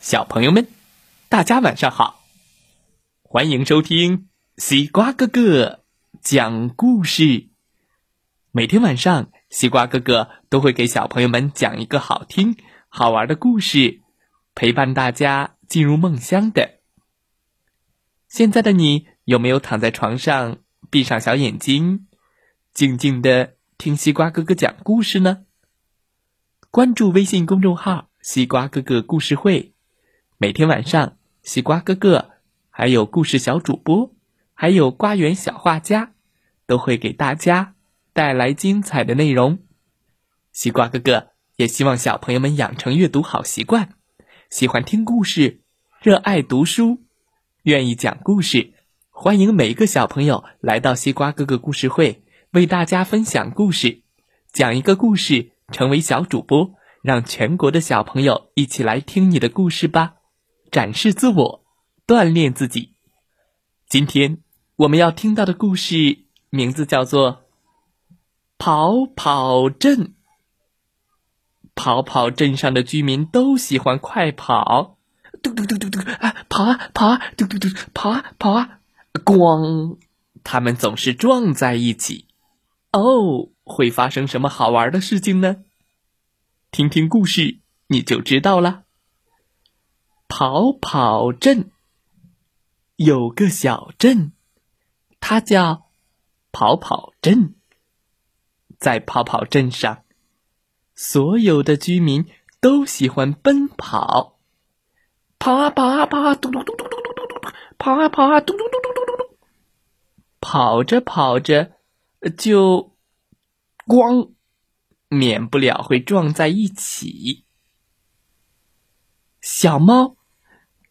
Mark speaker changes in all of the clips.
Speaker 1: 小朋友们，大家晚上好！欢迎收听西瓜哥哥讲故事。每天晚上，西瓜哥哥都会给小朋友们讲一个好听、好玩的故事，陪伴大家进入梦乡的。现在的你有没有躺在床上，闭上小眼睛，静静的听西瓜哥哥讲故事呢？关注微信公众号“西瓜哥哥故事会”。每天晚上，西瓜哥哥还有故事小主播，还有瓜园小画家，都会给大家带来精彩的内容。西瓜哥哥也希望小朋友们养成阅读好习惯，喜欢听故事，热爱读书，愿意讲故事。欢迎每一个小朋友来到西瓜哥哥故事会，为大家分享故事，讲一个故事，成为小主播，让全国的小朋友一起来听你的故事吧。展示自我，锻炼自己。今天我们要听到的故事名字叫做《跑跑镇》。跑跑镇上的居民都喜欢快跑，嘟嘟嘟嘟嘟啊，跑啊跑啊，嘟嘟嘟跑啊跑啊，咣！他们总是撞在一起。哦，会发生什么好玩的事情呢？听听故事你就知道了。跑跑镇有个小镇，它叫跑跑镇。在跑跑镇上，所有的居民都喜欢奔跑，跑啊跑啊跑啊，嘟嘟嘟嘟嘟嘟嘟，跑啊跑啊，嘟嘟嘟嘟嘟嘟嘟，跑着跑着就咣，免不了会撞在一起。小猫。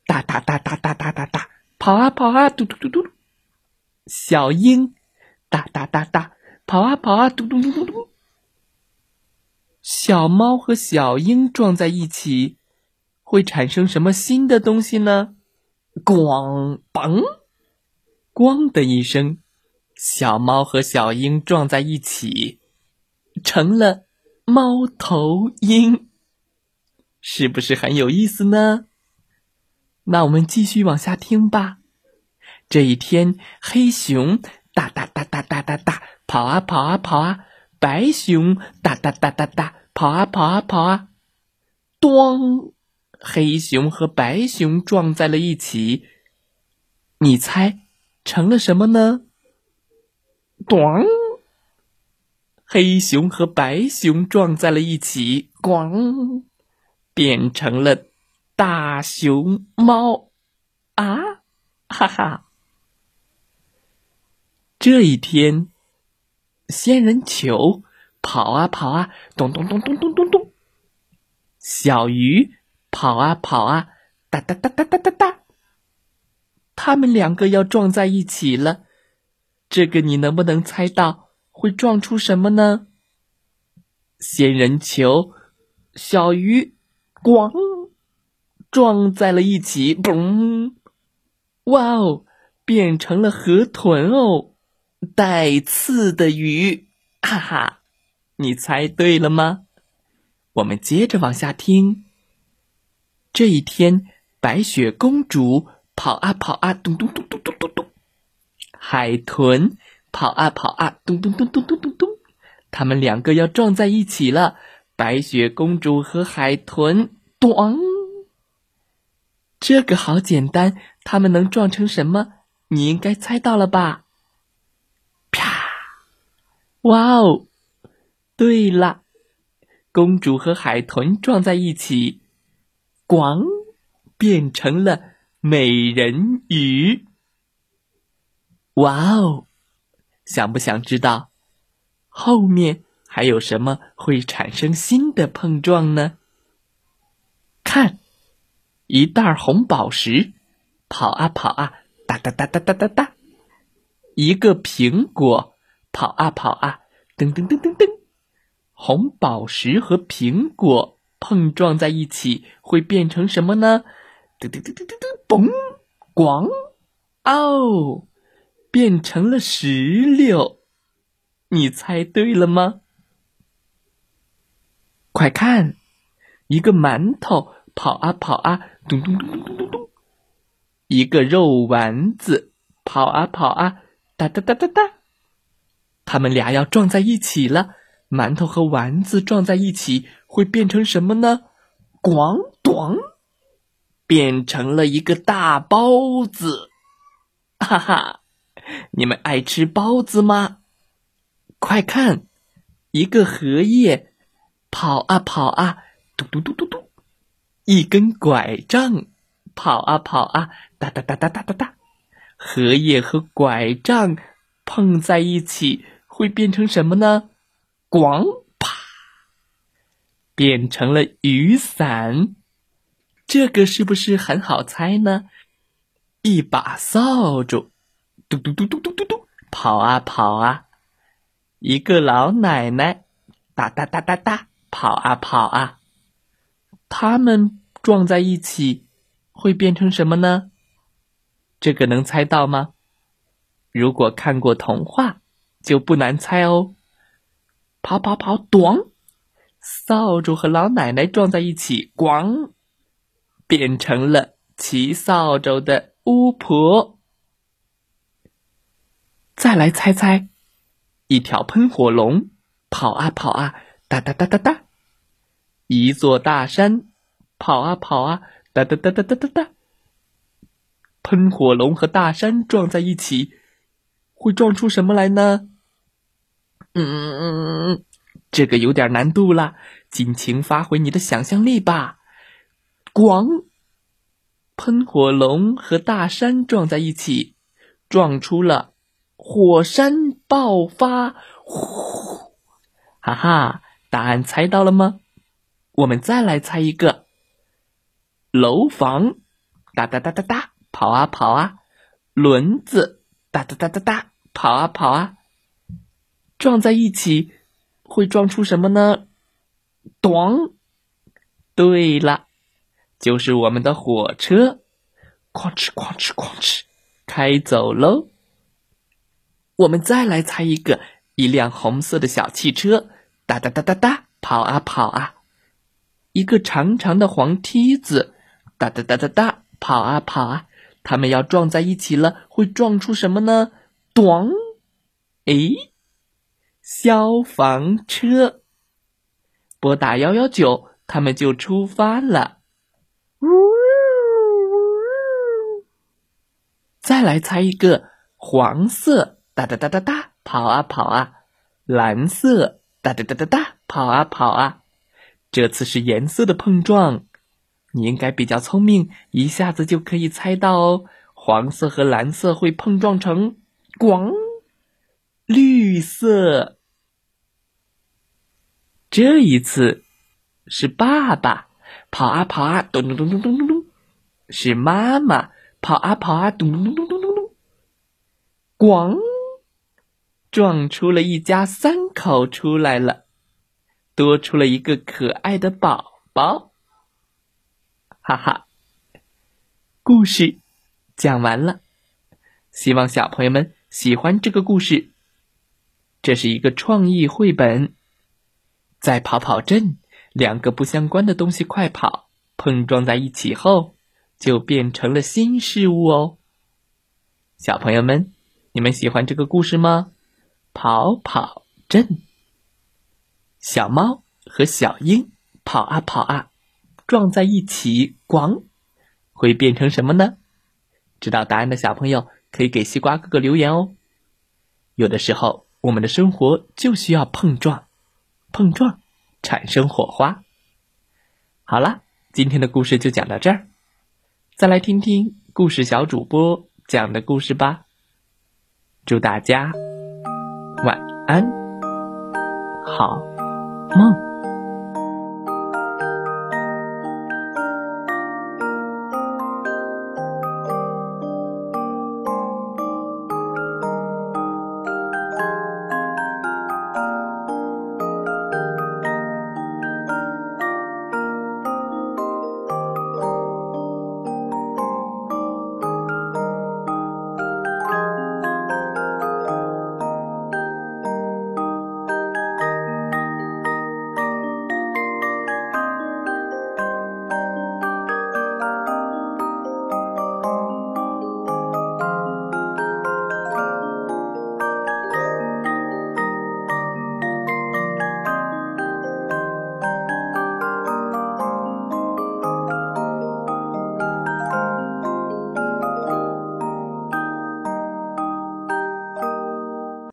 Speaker 1: 哒哒哒哒哒哒哒哒，跑啊跑啊，嘟嘟嘟嘟。小鹰，哒哒哒哒，跑啊跑啊，嘟嘟嘟嘟嘟。小猫和小鹰撞在一起，会产生什么新的东西呢？咣嘣，咣的一声，小猫和小鹰撞在一起，成了猫头鹰。是不是很有意思呢？那我们继续往下听吧。这一天，黑熊哒哒哒哒哒哒哒跑啊跑啊跑啊，白熊哒哒哒哒哒跑啊跑啊跑啊，咣！黑熊和白熊撞在了一起。你猜成了什么呢？咣！黑熊和白熊撞在了一起，咣！变成了。大熊猫啊，哈哈！这一天，仙人球跑啊跑啊，咚咚咚咚咚咚咚。小鱼跑啊跑啊，哒哒哒哒哒哒哒。他们两个要撞在一起了，这个你能不能猜到会撞出什么呢？仙人球，小鱼，咣！撞在了一起，嘣！哇哦，变成了河豚哦，带刺的鱼，哈哈！你猜对了吗？我们接着往下听。这一天，白雪公主跑啊跑啊，咚咚咚咚咚咚咚；海豚跑啊跑啊，咚咚咚咚咚咚咚。他们两个要撞在一起了，白雪公主和海豚，咚！这个好简单，他们能撞成什么？你应该猜到了吧？啪！哇哦！对了，公主和海豚撞在一起，咣，变成了美人鱼。哇哦！想不想知道后面还有什么会产生新的碰撞呢？看。一袋红宝石，跑啊跑啊，哒哒哒哒哒哒哒。一个苹果，跑啊跑啊，噔噔噔噔噔。红宝石和苹果碰撞在一起，会变成什么呢？噔噔噔噔噔噔，嘣！咣，哦，变成了石榴。你猜对了吗？快看，一个馒头跑啊跑啊，咚咚咚咚咚咚咚；一个肉丸子跑啊跑啊，哒哒哒哒哒。他们俩要撞在一起了，馒头和丸子撞在一起会变成什么呢？咣咚，变成了一个大包子。哈哈，你们爱吃包子吗？快看，一个荷叶跑啊跑啊，嘟嘟嘟嘟嘟；一根拐杖跑啊跑啊，哒哒哒哒哒哒哒。荷叶和拐杖碰在一起。会变成什么呢？咣啪，变成了雨伞。这个是不是很好猜呢？一把扫帚，嘟嘟嘟嘟嘟嘟嘟，跑啊跑啊。一个老奶奶，哒哒哒哒哒，跑啊跑啊。他们撞在一起，会变成什么呢？这个能猜到吗？如果看过童话。就不难猜哦，跑跑跑，咣！扫帚和老奶奶撞在一起，咣，变成了骑扫帚的巫婆。再来猜猜，一条喷火龙跑啊跑啊，哒哒哒哒哒；一座大山跑啊跑啊，哒哒哒哒哒哒哒。喷火龙和大山撞在一起，会撞出什么来呢？嗯，这个有点难度了，尽情发挥你的想象力吧。咣，喷火龙和大山撞在一起，撞出了火山爆发。呼，哈哈，答案猜到了吗？我们再来猜一个。楼房，哒哒哒哒哒，跑啊跑啊；轮子，哒哒哒哒哒，跑啊跑啊。撞在一起会撞出什么呢？咚！对了，就是我们的火车，哐哧哐哧哐哧，开走喽。我们再来猜一个，一辆红色的小汽车，哒哒哒哒哒，跑啊跑啊。一个长长的黄梯子，哒哒哒哒哒，跑啊跑啊。他们要撞在一起了，会撞出什么呢？咚！诶。消防车，拨打幺幺九，他们就出发了。呜呜！再来猜一个，黄色，哒哒哒哒哒，跑啊跑啊；蓝色，哒哒哒哒哒，跑啊跑啊。这次是颜色的碰撞，你应该比较聪明，一下子就可以猜到哦。黄色和蓝色会碰撞成光，绿色。这一次是爸爸跑啊跑啊，咚咚咚咚咚咚咚；是妈妈跑啊跑啊，咚咚咚咚咚咚。咣，撞出了一家三口出来了，多出了一个可爱的宝宝。哈哈，故事讲完了，希望小朋友们喜欢这个故事。这是一个创意绘本。在跑跑镇，两个不相关的东西快跑，碰撞在一起后，就变成了新事物哦。小朋友们，你们喜欢这个故事吗？跑跑镇，小猫和小鹰跑啊跑啊，撞在一起，咣，会变成什么呢？知道答案的小朋友可以给西瓜哥哥留言哦。有的时候，我们的生活就需要碰撞。碰撞，产生火花。好了，今天的故事就讲到这儿，再来听听故事小主播讲的故事吧。祝大家晚安，好梦。